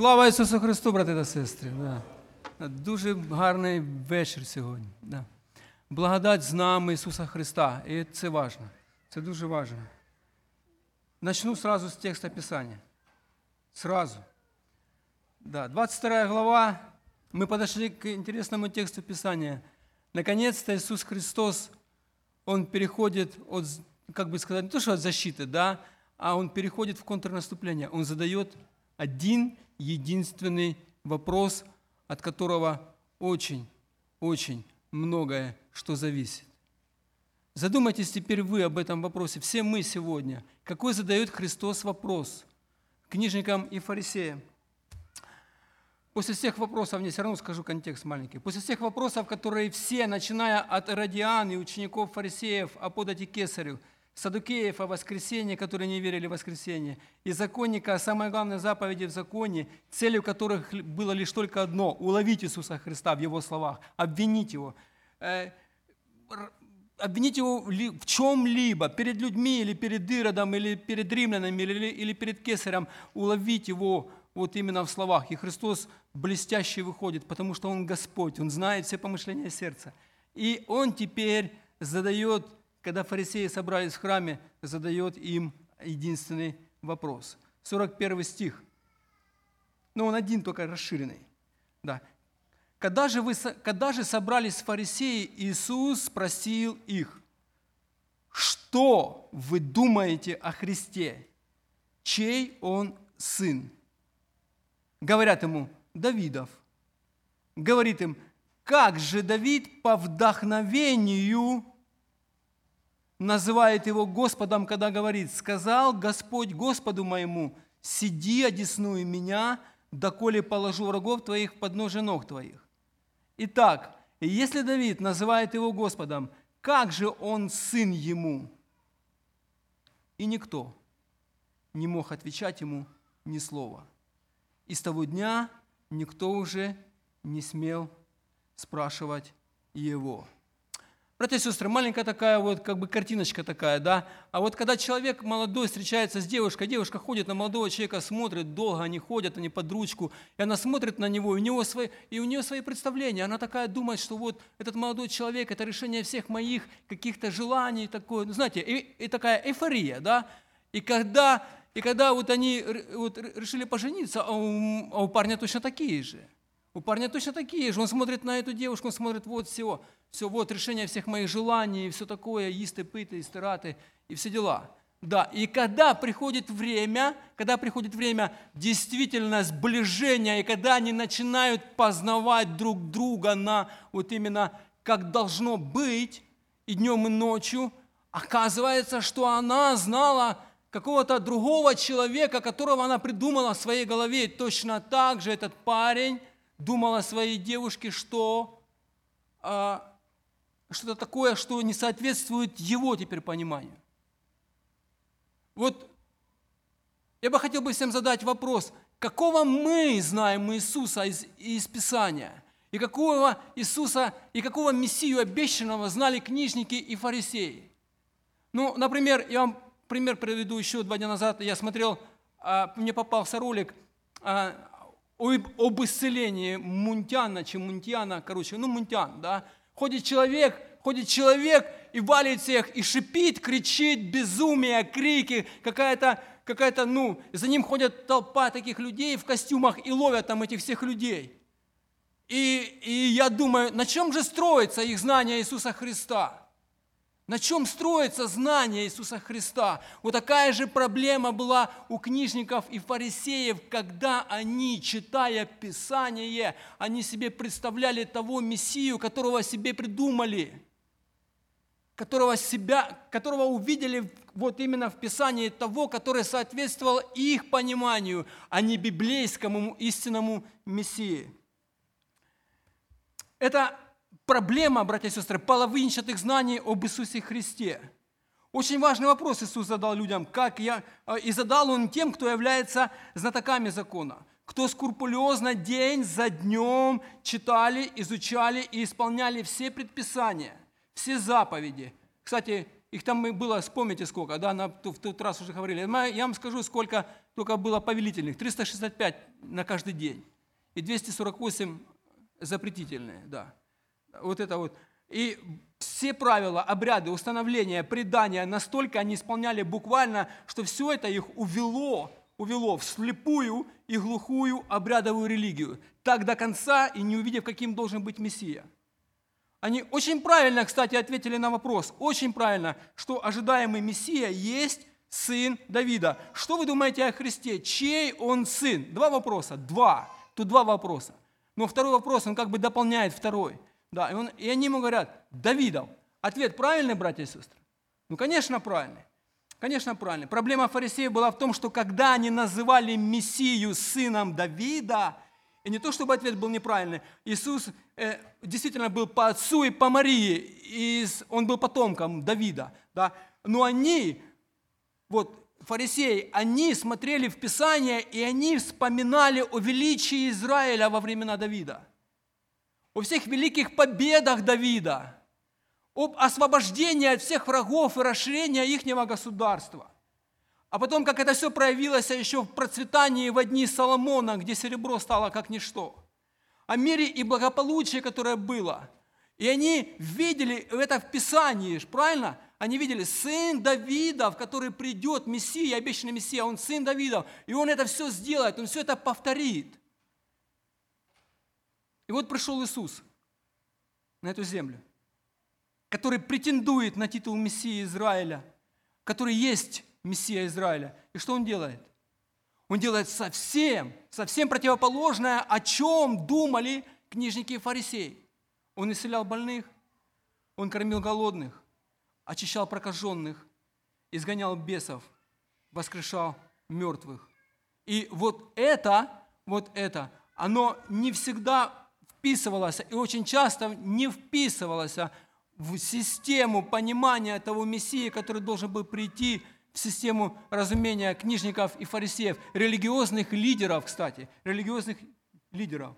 Слава Ісусу Христу, брати та сестри. Да. Дуже гарний вечір сьогодні. Да. Благодать з нами Ісуса Христа. І це важливо. Це дуже важливо. Начну сразу с текста Писания. Сразу. Да, 22 глава. Мы подошли к интересному тексту Писания. Наконец-то Иисус Христос, Он переходит от, как бы сказать, не то, что от защиты, да, а Он переходит в контрнаступление. Он задает один единственный вопрос, от которого очень, очень многое что зависит. Задумайтесь теперь вы об этом вопросе, все мы сегодня. Какой задает Христос вопрос книжникам и фарисеям? После всех вопросов, не все равно скажу контекст маленький, после всех вопросов, которые все, начиная от Иродиан и учеников фарисеев о подати кесарю, садукеев о воскресении, которые не верили в воскресение, и законника о самой главной заповеди в законе, целью которых было лишь только одно – уловить Иисуса Христа в Его словах, обвинить Его, э, обвинить его в чем-либо, перед людьми, или перед Иродом, или перед римлянами, или, или перед кесарем, уловить его вот именно в словах. И Христос блестяще выходит, потому что Он Господь, Он знает все помышления сердца. И Он теперь задает, когда фарисеи собрались в храме, задает им единственный вопрос. 41 стих. Но он один только расширенный. Да. Когда же, вы, когда же собрались фарисеи, Иисус спросил их, что вы думаете о Христе? Чей он сын? Говорят ему, Давидов. Говорит им, как же Давид по вдохновению называет его Господом, когда говорит, сказал Господь Господу моему, сиди, одесную меня, доколе положу врагов твоих под ножи ног твоих. Итак, если Давид называет его Господом, как же он сын ему? И никто не мог отвечать ему ни слова. И с того дня никто уже не смел спрашивать его. Братья и сестры, маленькая такая вот как бы картиночка такая, да. А вот когда человек молодой встречается с девушкой, девушка ходит на молодого человека, смотрит, долго они ходят, они под ручку, и она смотрит на него, и у, него свои, и у нее свои представления. Она такая думает, что вот этот молодой человек – это решение всех моих каких-то желаний, такое, ну, знаете, и, и такая эйфория, да. И когда, и когда вот они вот решили пожениться, а у, а у парня точно такие же. У парня точно такие же. Он смотрит на эту девушку, он смотрит вот все – все, вот решение всех моих желаний, и все такое, їсти, пити, стирати, и все дела. Да, и когда приходит время, когда приходит время действительно сближения, и когда они начинают познавать друг друга на вот именно как должно быть, и днем, и ночью, оказывается, что она знала какого-то другого человека, которого она придумала в своей голове. И точно так же этот парень думал о своей девушке, что а, что-то такое, что не соответствует его теперь пониманию. Вот я бы хотел бы всем задать вопрос, какого мы знаем Иисуса из, из Писания? И какого Иисуса, и какого Мессию обещанного знали книжники и фарисеи? Ну, например, я вам пример приведу еще два дня назад. Я смотрел, а, мне попался ролик а, об исцелении Мунтяна, чем Мунтяна, короче, ну, Мунтян, да, Ходит человек, ходит человек и валит всех, и шипит, кричит, безумие, крики, какая-то, какая-то, ну, за ним ходят толпа таких людей в костюмах и ловят там этих всех людей. И, и я думаю, на чем же строится их знание Иисуса Христа? На чем строится знание Иисуса Христа? Вот такая же проблема была у книжников и фарисеев, когда они, читая Писание, они себе представляли того Мессию, которого себе придумали, которого, себя, которого увидели вот именно в Писании, того, который соответствовал их пониманию, а не библейскому истинному Мессии. Это проблема, братья и сестры, половинчатых знаний об Иисусе Христе. Очень важный вопрос Иисус задал людям, как я, а, и задал Он тем, кто является знатоками закона, кто скрупулезно день за днем читали, изучали и исполняли все предписания, все заповеди. Кстати, их там было, вспомните сколько, да, на, в тот раз уже говорили. Я вам скажу, сколько только было повелительных, 365 на каждый день. И 248 запретительные, да. Вот это вот. И все правила, обряды, установления, предания, настолько они исполняли буквально, что все это их увело, увело в слепую и глухую обрядовую религию, так до конца и не увидев, каким должен быть Мессия. Они очень правильно, кстати, ответили на вопрос, очень правильно, что ожидаемый Мессия есть сын Давида. Что вы думаете о Христе? Чей он сын? Два вопроса. Два. Тут два вопроса. Но второй вопрос, он как бы дополняет второй. Да, и, он, и они ему говорят, Давидов. Ответ правильный, братья и сестры? Ну, конечно, правильный. Конечно, правильный. Проблема фарисеев была в том, что когда они называли Мессию сыном Давида, и не то, чтобы ответ был неправильный, Иисус э, действительно был по отцу и по Марии, и он был потомком Давида, да, но они, вот фарисеи, они смотрели в Писание, и они вспоминали о величии Израиля во времена Давида, о всех великих победах Давида, об освобождении от всех врагов и расширении ихнего государства. А потом, как это все проявилось еще в процветании в дни Соломона, где серебро стало как ничто. О мире и благополучии, которое было. И они видели это в Писании, правильно? Они видели, сын Давидов, который придет, Мессия, обещанный Мессия, он сын Давидов, и он это все сделает, он все это повторит. И вот пришел Иисус на эту землю, который претендует на титул Мессии Израиля, который есть Мессия Израиля. И что он делает? Он делает совсем, совсем противоположное, о чем думали книжники и фарисеи. Он исцелял больных, он кормил голодных, очищал прокаженных, изгонял бесов, воскрешал мертвых. И вот это, вот это, оно не всегда вписывалось, и очень часто не вписывалось в систему понимания того Мессии, который должен был прийти в систему разумения книжников и фарисеев, религиозных лидеров, кстати, религиозных лидеров.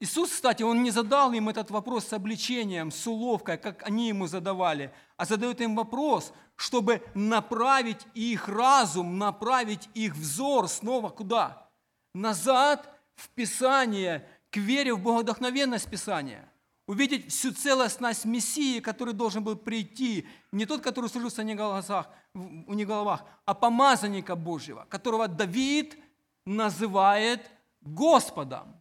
Иисус, кстати, Он не задал им этот вопрос с обличением, с уловкой, как они ему задавали, а задает им вопрос, чтобы направить их разум, направить их взор снова куда? Назад в Писание, к вере в богодохновенность Писания – увидеть всю целостность Мессии, который должен был прийти, не тот, который служился не у не головах, а помазанника Божьего, которого Давид называет Господом.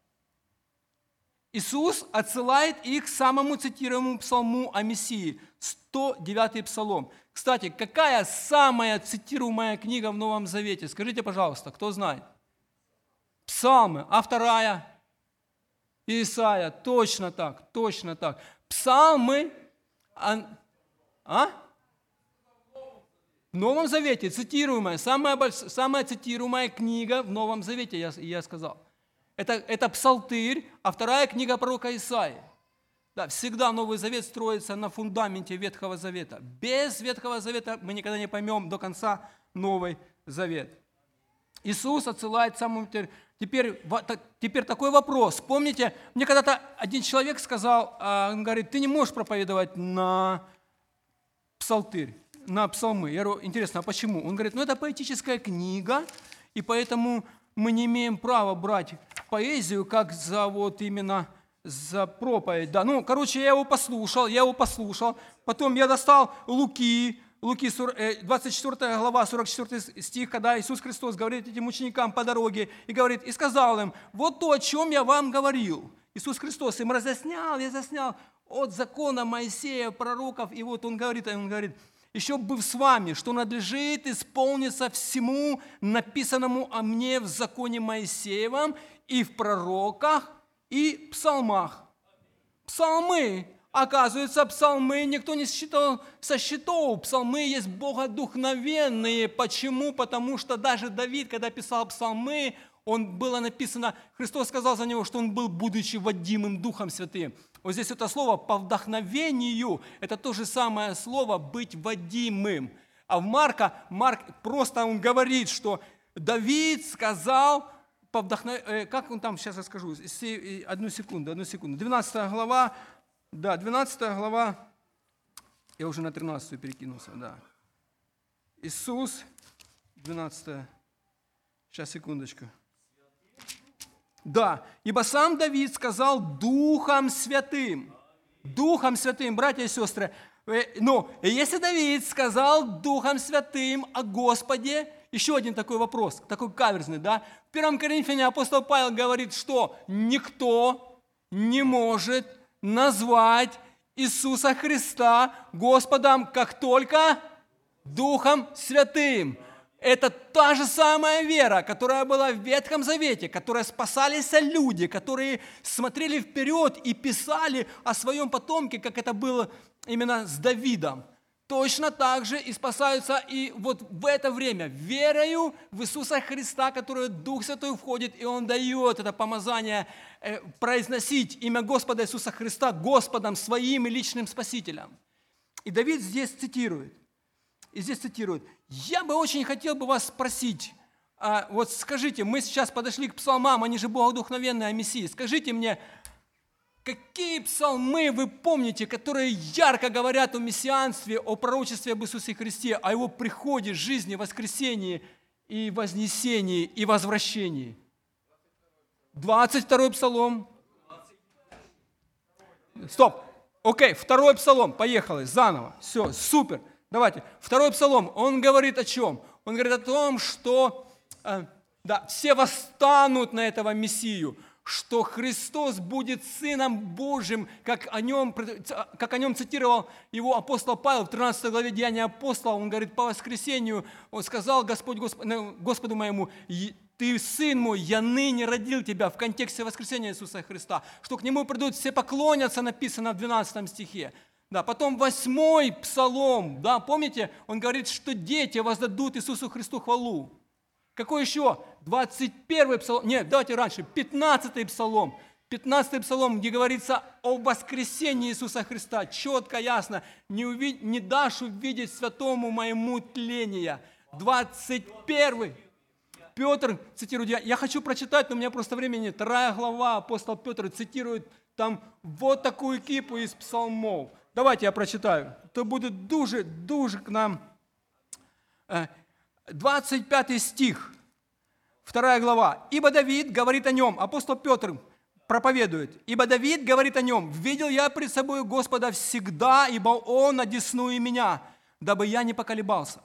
Иисус отсылает их к самому цитируемому псалму о Мессии, 109 псалом. Кстати, какая самая цитируемая книга в Новом Завете? Скажите, пожалуйста, кто знает? Псалмы. А вторая? Исаия, точно так, точно так. Псалмы, а? а? В Новом Завете, цитируемая, самая, самая цитируемая книга в Новом Завете, я, я сказал. Это, это Псалтырь, а вторая книга пророка Исаии. Да, всегда Новый Завет строится на фундаменте Ветхого Завета. Без Ветхого Завета мы никогда не поймем до конца Новый Завет. Иисус отсылает самому Теперь, теперь такой вопрос. Помните, мне когда-то один человек сказал, а, он говорит, ты не можешь проповедовать на псалтырь, на псалмы. Я говорю, интересно, а почему? Он говорит, ну это поэтическая книга, и поэтому мы не имеем права брать поэзию как за вот именно за проповедь. Да, ну, короче, я его послушал, я его послушал. Потом я достал Луки, Луки 24 э, глава, 44 стих, когда Иисус Христос говорит этим ученикам по дороге и говорит, и сказал им, вот то, о чем я вам говорил. Иисус Христос им разъяснял, заснял от закона Моисея, пророков, и вот он говорит, он говорит, еще быв с вами, что надлежит исполниться всему написанному о мне в законе Моисеевом и в пророках и псалмах. Псалмы Оказывается, псалмы никто не считал со счетов. Псалмы есть богодухновенные. Почему? Потому что даже Давид, когда писал псалмы, он было написано, Христос сказал за него, что он был, будучи водимым Духом Святым. Вот здесь это слово «по вдохновению» – это то же самое слово «быть водимым». А в Марка, Марк просто он говорит, что Давид сказал, по вдохнов... Э, как он там, сейчас я скажу, одну секунду, одну секунду. 12 глава, да, 12 глава, я уже на 13 перекинулся, да. Иисус, 12. Сейчас, секундочку. Да, ибо сам Давид сказал Духом Святым. Духом Святым, братья и сестры. Э, ну, если Давид сказал Духом Святым о Господе, еще один такой вопрос, такой каверзный, да? В первом Коринфяне апостол Павел говорит, что никто не может назвать Иисуса Христа Господом, как только Духом Святым. Это та же самая вера, которая была в Ветхом Завете, которая спасались люди, которые смотрели вперед и писали о своем потомке, как это было именно с Давидом. Точно так же и спасаются и вот в это время верою в Иисуса Христа, который Дух Святой входит, и Он дает это помазание э, произносить имя Господа Иисуса Христа Господом своим и личным Спасителем. И Давид здесь цитирует. И здесь цитирует. Я бы очень хотел бы вас спросить, а, вот скажите, мы сейчас подошли к псалмам, они же богодухновенные о Мессии. Скажите мне, какие псалмы вы помните, которые ярко говорят о мессианстве, о пророчестве об Иисусе Христе, о Его приходе, жизни, воскресении и вознесении и возвращении? 22 псалом. Стоп. Окей, второй псалом. Поехали, заново. Все, супер. Давайте. Второй псалом, он говорит о чем? Он говорит о том, что э, да, все восстанут на этого Мессию, что Христос будет Сыном Божьим, как о нем, как о нем цитировал его апостол Павел в 13 главе Деяния апостола. Он говорит, по воскресению он сказал Господь, Господ, Господу моему, ты сын мой, я ныне родил тебя в контексте воскресения Иисуса Христа, что к нему придут все поклонятся, написано в 12 стихе. Да, потом восьмой псалом, да, помните, он говорит, что дети воздадут Иисусу Христу хвалу. Какой еще? 21 псалом, нет, давайте раньше, 15 псалом. 15 псалом, где говорится о воскресении Иисуса Христа, четко, ясно, не, увид... не дашь увидеть святому моему тления. 21 Петр цитирует, я, я хочу прочитать, но у меня просто времени нет. Вторая глава, апостол Петр цитирует там вот такую кипу из псалмов. Давайте я прочитаю. То буде дуже, дуже к нам. 25 э, стих, 2 глава. «Ибо Давид говорит о нем, апостол Петр проповедует, ибо Давид говорит о нем, «Видел я пред собой Господа всегда, ибо Он одесную меня, дабы я не поколебался».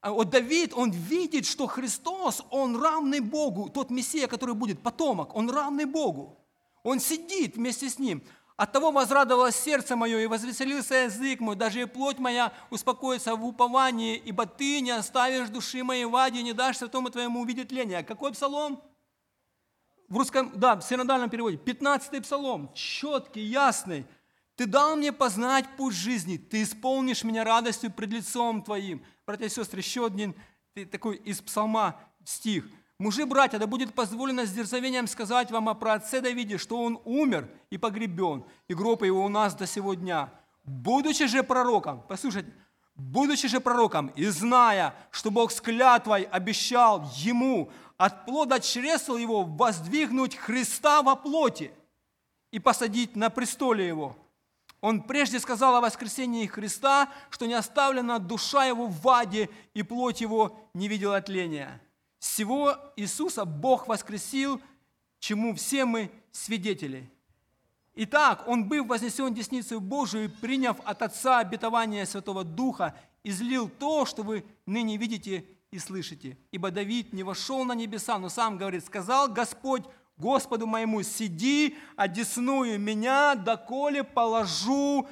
А вот Давид, он видит, что Христос, он равный Богу, тот Мессия, который будет, потомок, он равный Богу. Он сидит вместе с ним. От того возрадовалось сердце мое, и возвеселился язык мой, даже и плоть моя успокоится в уповании, ибо ты не оставишь души моей в аде, не дашь святому твоему увидеть тление. Какой псалом? В русском, да, в синодальном переводе. 15 псалом, четкий, ясный. Ты дал мне познать путь жизни, ты исполнишь меня радостью пред лицом твоим. Братья и сестры, еще один такой из псалма стих – Мужи, братья, да будет позволено с дерзновением сказать вам о праотце Давиде, что он умер и погребен, и гроб его у нас до сего дня. Будучи же пророком, послушайте, будучи же пророком и зная, что Бог с клятвой обещал ему от плода чресл его воздвигнуть Христа во плоти и посадить на престоле его. Он прежде сказал о воскресении Христа, что не оставлена душа его в аде, и плоть его не видела тления. Всего Иисуса Бог воскресил, чему все мы свидетели. Итак, Он был вознесен десницей Божию, приняв от Отца обетование Святого Духа, излил то, что вы ныне видите и слышите. Ибо Давид не вошел на небеса, но сам говорит, сказал Господь Господу моему, сиди, одесную меня, доколе положу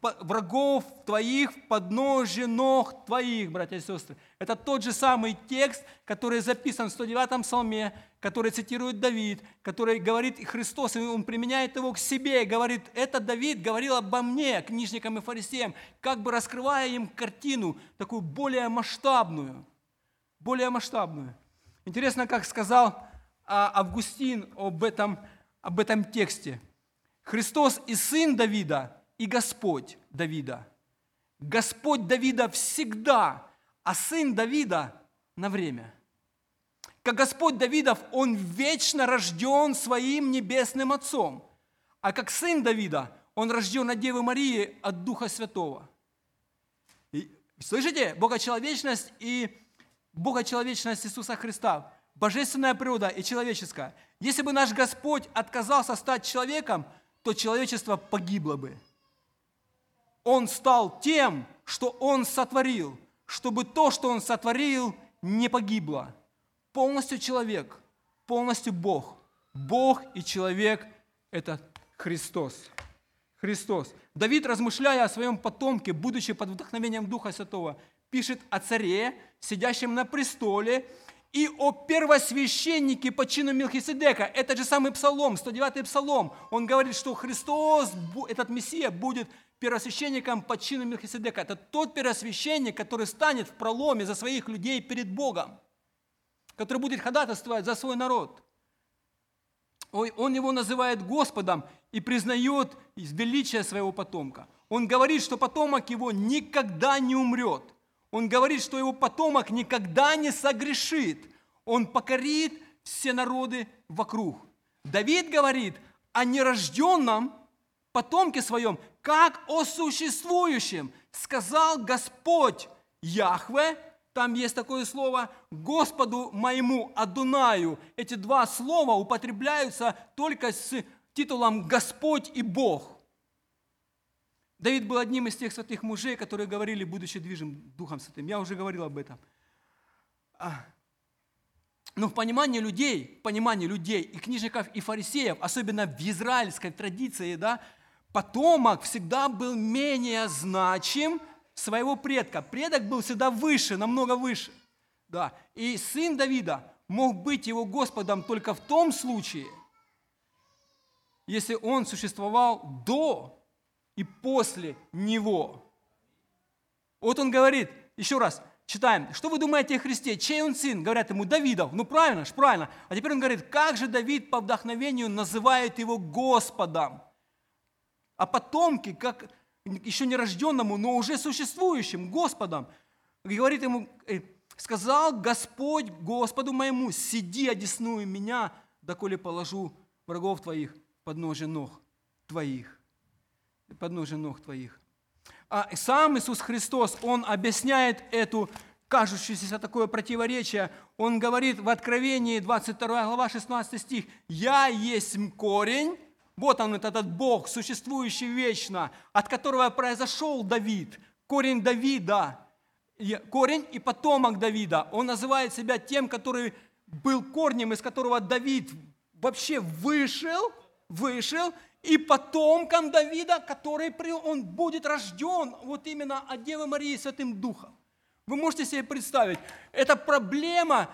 врагов твоих в подножие ног твоих, братья и сестры. Это тот же самый текст, который записан в 109-м псалме, который цитирует Давид, который говорит Христос, и он применяет его к себе, и говорит, это Давид говорил обо мне, книжникам и фарисеям, как бы раскрывая им картину, такую более масштабную, более масштабную. Интересно, как сказал Августин об этом, об этом тексте. Христос и Сын Давида, и Господь Давида. Господь Давида всегда, а Сын Давида на время. Как Господь Давидов, Он вечно рожден своим небесным Отцом, а как Сын Давида, Он рожден от Девы Марии от Духа Святого. И, слышите, богочеловечность и богочеловечность Иисуса Христа, божественная природа и человеческая. Если бы наш Господь отказался стать человеком, то человечество погибло бы. Он стал тем, что Он сотворил, чтобы то, что Он сотворил, не погибло. Полностью человек, полностью Бог. Бог и человек – это Христос. Христос. Давид, размышляя о своем потомке, будучи под вдохновением Духа Святого, пишет о царе, сидящем на престоле, и о первосвященнике по чину Мелхиседека. Это же самый псалом, 109-й псалом. Он говорит, что Христос, этот Мессия, будет первосвященником по чину Мелхиседека. Это тот первосвященник, который станет в проломе за своих людей перед Богом, который будет ходатайствовать за свой народ. Он его называет Господом и признает величие своего потомка. Он говорит, что потомок его никогда не умрет. Он говорит, что его потомок никогда не согрешит. Он покорит все народы вокруг. Давид говорит о нерожденном потомке своем, как о существующем. Сказал Господь Яхве, там есть такое слово, Господу моему Адунаю. Эти два слова употребляются только с титулом Господь и Бог. Давид был одним из тех святых мужей, которые говорили, будучи движим Духом Святым. Я уже говорил об этом. А, но в понимании людей, в понимании людей и книжников, и фарисеев, особенно в израильской традиции, да, потомок всегда был менее значим своего предка. Предок был всегда выше, намного выше. Да. И сын Давида мог быть его Господом только в том случае, если он существовал до и после него. Вот он говорит, еще раз, читаем, что вы думаете о Христе? Чей он сын? Говорят ему, Давидов. Ну правильно, ж правильно. А теперь он говорит, как же Давид по вдохновению называет его Господом? А потомки, как еще не рожденному, но уже существующим Господом, говорит ему, «Э, сказал Господь Господу моему, сиди, одесную меня, доколе положу врагов твоих под ножи ног твоих подножия ног твоих. А сам Иисус Христос, Он объясняет эту кажущееся такое противоречие. Он говорит в Откровении, 22 глава, 16 стих, «Я есть корень, вот он, этот Бог, существующий вечно, от которого произошел Давид, корень Давида, корень и потомок Давида. Он называет себя тем, который был корнем, из которого Давид вообще вышел, вышел и потомкам Давида, который он будет рожден вот именно от Девы Марии Святым Духом. Вы можете себе представить, это проблема,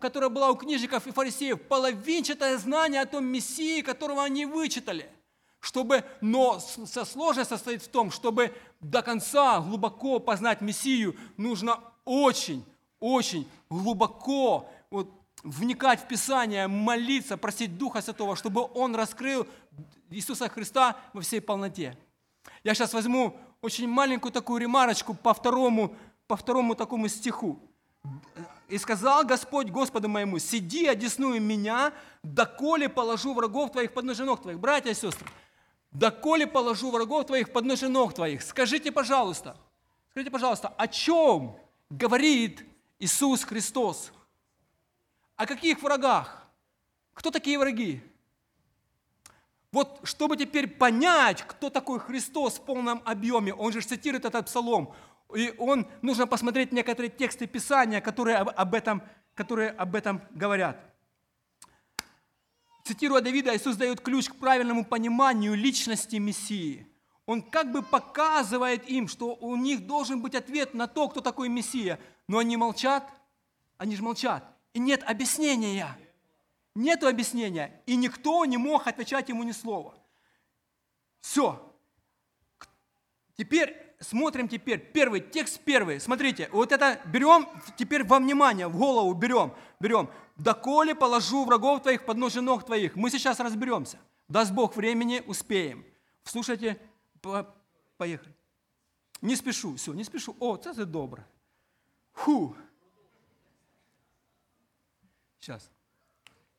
которая была у книжников и фарисеев, половинчатое знание о том Мессии, которого они вычитали. Чтобы, но сложность состоит в том, чтобы до конца глубоко познать Мессию, нужно очень, очень глубоко вот, вникать в Писание, молиться, просить Духа Святого, чтобы Он раскрыл Иисуса Христа во всей полноте. Я сейчас возьму очень маленькую такую ремарочку по второму, по второму такому стиху. «И сказал Господь Господу моему, сиди, одесную меня, доколе положу врагов твоих под ножи ног твоих». Братья и сестры, доколе положу врагов твоих под ножи ног твоих. Скажите, пожалуйста, скажите, пожалуйста, о чем говорит Иисус Христос? О каких врагах? Кто такие враги? Вот чтобы теперь понять, кто такой Христос в полном объеме, он же цитирует этот псалом, и он, нужно посмотреть некоторые тексты Писания, которые об этом, которые об этом говорят. Цитируя Давида, Иисус дает ключ к правильному пониманию личности Мессии. Он как бы показывает им, что у них должен быть ответ на то, кто такой Мессия. Но они молчат, они же молчат. И нет объяснения. Нет объяснения, и никто не мог отвечать ему ни слова. Все. Теперь смотрим теперь первый текст первый. Смотрите, вот это берем теперь во внимание, в голову берем, берем. «Доколе положу врагов твоих под ножи ног твоих». Мы сейчас разберемся. Даст Бог времени, успеем. Слушайте, поехали. Не спешу, все, не спешу. О, это добро. Фу. Сейчас.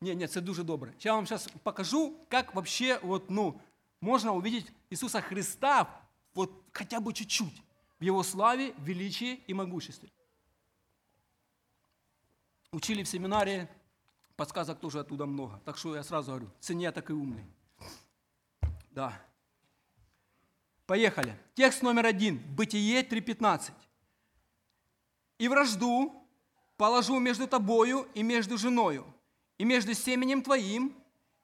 Ні, ні, це дуже добре. Я вам зараз покажу, як вообще вот, ну, можна увидеть Ісуса Христа вот хотя бы чуть-чуть в Его славе, величии и могуществе. учили в семинарии, подсказок тоже оттуда много. Так что я сразу говорю, цене так и умный. Да. Поехали. Текст номер один. Бытие 3.15. «И вражду положу между тобою и между женою, и между семенем твоим,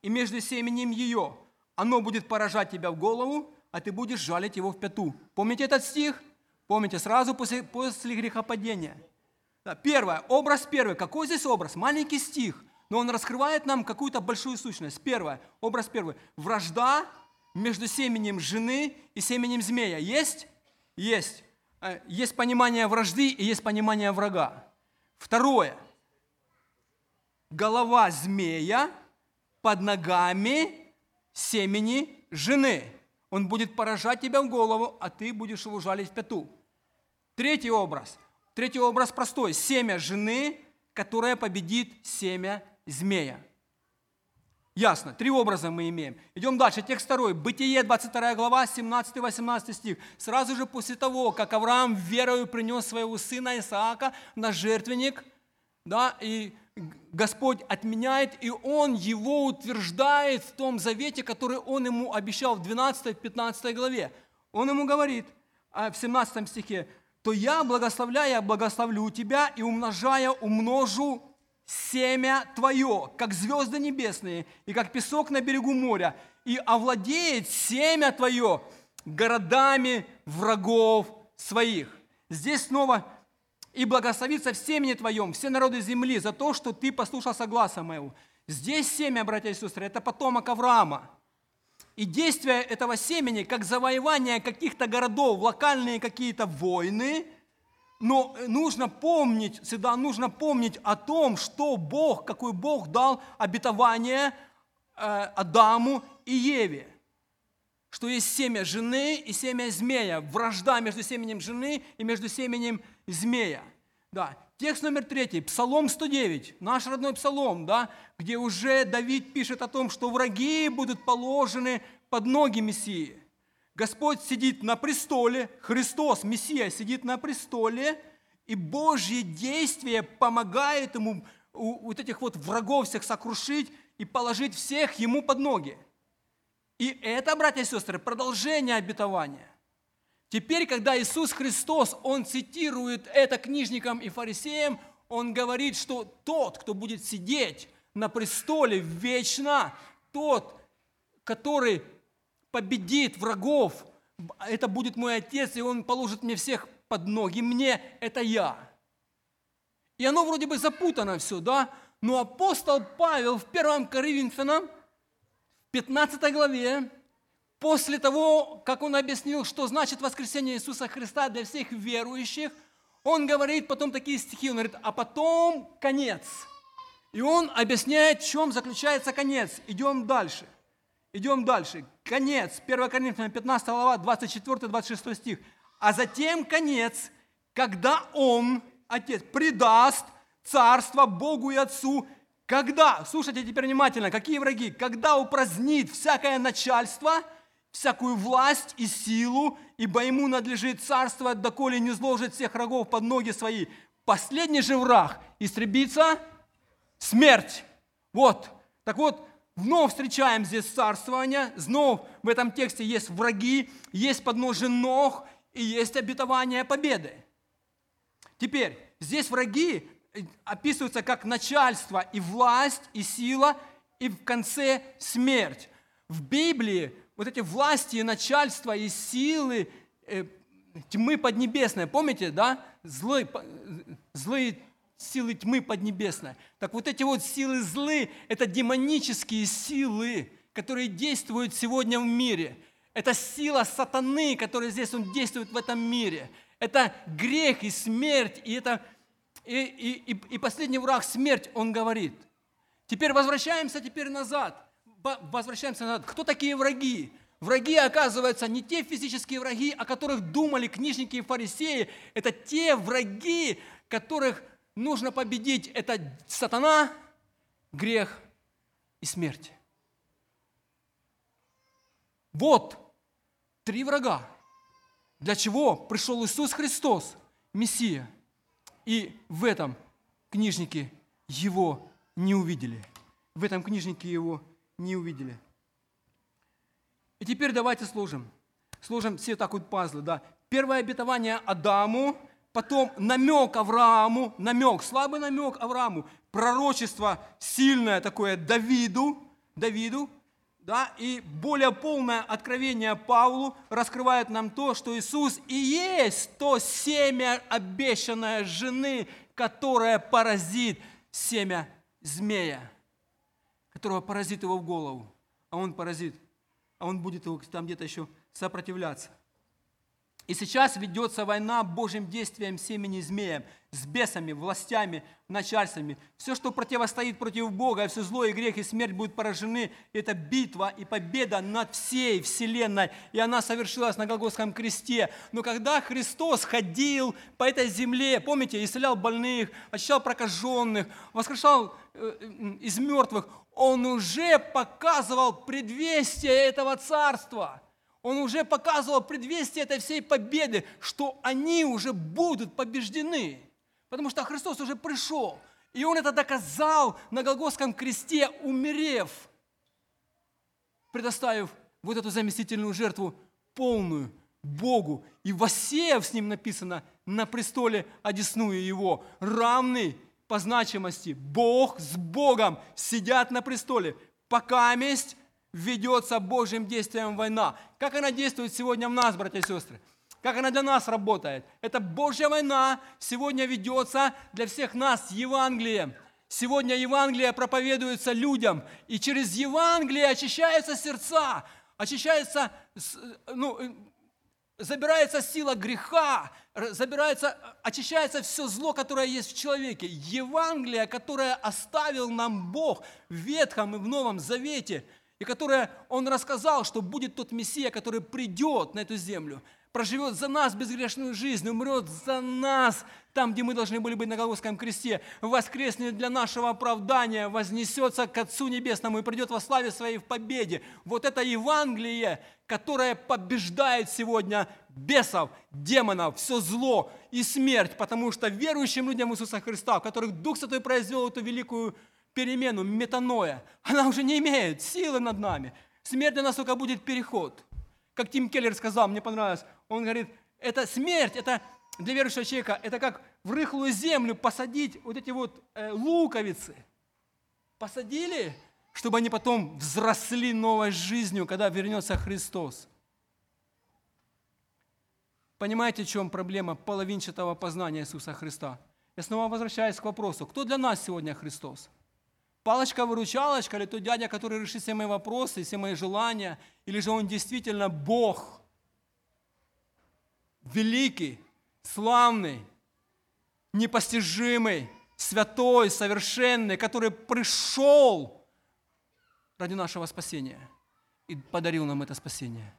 и между семенем ее. Оно будет поражать тебя в голову, а ты будешь жалить его в пяту». Помните этот стих? Помните, сразу после, после грехопадения. Да, первое, образ первый. Какой здесь образ? Маленький стих, но он раскрывает нам какую-то большую сущность. Первое, образ первый. Вражда между семенем жены и семенем змея. Есть? Есть. Э, есть понимание вражды и есть понимание врага. Второе. Голова змея под ногами семени жены. Он будет поражать тебя в голову, а ты будешь его жалить в пяту. Третий образ. Третий образ простой. Семя жены, которая победит семя змея. Ясно. Три образа мы имеем. Идем дальше. Текст второй. Бытие, 22 глава, 17-18 стих. Сразу же после того, как Авраам верою принес своего сына Исаака на жертвенник, да, и Господь отменяет, и Он его утверждает в том завете, который Он ему обещал в 12-15 главе. Он ему говорит а в 17 стихе, «То я, благословляя, благословлю тебя и умножая, умножу семя твое, как звезды небесные, и как песок на берегу моря, и овладеет семя твое городами врагов своих. Здесь снова и благословится в семени твоем все народы земли за то, что ты послушался гласа моего. Здесь семя, братья и сестры, это потомок Авраама. И действие этого семени, как завоевание каких-то городов, локальные какие-то войны – но нужно помнить, всегда нужно помнить о том, что Бог, какой Бог дал обетование э, Адаму и Еве. Что есть семя жены и семя змея, вражда между семенем жены и между семенем змея. Да. Текст номер третий, Псалом 109, наш родной псалом, да, где уже Давид пишет о том, что враги будут положены под ноги Мессии. Господь сидит на престоле, Христос, Мессия, сидит на престоле, и Божье действие помогает ему вот этих вот врагов всех сокрушить и положить всех ему под ноги. И это, братья и сестры, продолжение обетования. Теперь, когда Иисус Христос, Он цитирует это книжникам и фарисеям, Он говорит, что тот, кто будет сидеть на престоле вечно, тот, который победит врагов, это будет мой Отец, и Он положит мне всех под ноги, мне это я. И оно вроде бы запутано все, да? Но апостол Павел в 1 Коринфянам, в 15 главе, после того, как он объяснил, что значит воскресение Иисуса Христа для всех верующих, он говорит потом такие стихи, он говорит, а потом конец. И он объясняет, в чем заключается конец. Идем дальше. Идем дальше конец, 1 Коринфянам 15 глава, 24-26 стих. А затем конец, когда Он, Отец, предаст царство Богу и Отцу, когда, слушайте теперь внимательно, какие враги, когда упразднит всякое начальство, всякую власть и силу, ибо ему надлежит царство, доколе не сложит всех врагов под ноги свои. Последний же враг истребится смерть. Вот. Так вот, Вновь встречаем здесь царствование, вновь в этом тексте есть враги, есть подножие ног и есть обетование победы. Теперь, здесь враги э, описываются как начальство и власть, и сила, и в конце смерть. В Библии вот эти власти и начальство и силы э, тьмы поднебесной, помните, да? Злые, злые силы тьмы поднебесной. Так вот эти вот силы злы – это демонические силы, которые действуют сегодня в мире. Это сила сатаны, которая здесь он действует в этом мире. Это грех и смерть, и это и, и, и, и последний враг смерть, он говорит. Теперь возвращаемся теперь назад. Возвращаемся назад. Кто такие враги? Враги, оказывается, не те физические враги, о которых думали книжники и фарисеи. Это те враги, которых нужно победить – это сатана, грех и смерть. Вот три врага. Для чего пришел Иисус Христос, Мессия. И в этом книжники его не увидели. В этом книжнике его не увидели. И теперь давайте сложим. Сложим все так вот пазлы. Да. Первое обетование Адаму, потом намек Аврааму, намек, слабый намек Аврааму, пророчество сильное такое Давиду, Давиду, да, и более полное откровение Павлу раскрывает нам то, что Иисус и есть то семя обещанное жены, которое поразит семя змея, которого поразит его в голову, а он поразит, а он будет его там где-то еще сопротивляться. И сейчас ведется война Божьим действием семени змея, с бесами, властями, начальствами. Все, что противостоит против Бога, все зло и грех и смерть будут поражены. Это битва и победа над всей вселенной. И она совершилась на Голгофском кресте. Но когда Христос ходил по этой земле, помните, исцелял больных, очищал прокаженных, воскрешал э, из мертвых, Он уже показывал предвестие этого царства – он уже показывал предвестие этой всей победы, что они уже будут побеждены. Потому что Христос уже пришел. И Он это доказал на Голгофском кресте, умерев, предоставив вот эту заместительную жертву полную Богу. И воссеяв с Ним написано на престоле одесную Его, равный по значимости Бог с Богом сидят на престоле. Пока месть ведется Божьим действием война. Как она действует сегодня в нас, братья и сестры? Как она для нас работает? Это Божья война сегодня ведется для всех нас Евангелием. Сегодня Евангелие проповедуется людям, и через Евангелие очищаются сердца, очищается, ну, э, забирается сила греха, забирается, очищается все зло, которое есть в человеке. Евангелие, которое оставил нам Бог в Ветхом и в Новом Завете – и которое он рассказал, что будет тот Мессия, который придет на эту землю, проживет за нас безгрешную жизнь, умрет за нас там, где мы должны были быть на Голгофском кресте, воскреснет для нашего оправдания, вознесется к Отцу Небесному и придет во славе своей в победе. Вот это Евангелие, которое побеждает сегодня бесов, демонов, все зло и смерть, потому что верующим людям Иисуса Христа, которых Дух Святой произвел эту великую перемену, метаноя, она уже не имеет силы над нами. Смерть для нас только будет переход. Как Тим Келлер сказал, мне понравилось, он говорит, это смерть, это для верующего человека, это как в рыхлую землю посадить вот эти вот э, луковицы. Посадили, чтобы они потом взросли новой жизнью, когда вернется Христос. Понимаете, в чем проблема половинчатого познания Иисуса Христа? Я снова возвращаюсь к вопросу, кто для нас сегодня Христос? Палочка-выручалочка, или тот дядя, который решит все мои вопросы, все мои желания, или же он действительно Бог, великий, славный, непостижимый, святой, совершенный, который пришел ради нашего спасения и подарил нам это спасение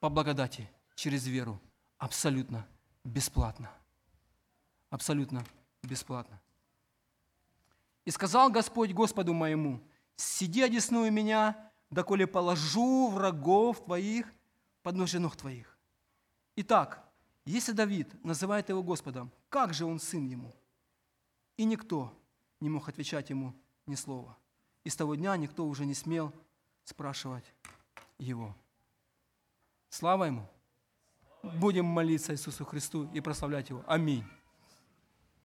по благодати, через веру, абсолютно бесплатно. Абсолютно бесплатно. И сказал Господь Господу моему, сиди одесную меня, доколе положу врагов твоих под ножи ног твоих. Итак, если Давид называет его Господом, как же он сын ему? И никто не мог отвечать ему ни слова. И с того дня никто уже не смел спрашивать его. Слава ему! Будем молиться Иисусу Христу и прославлять Его. Аминь.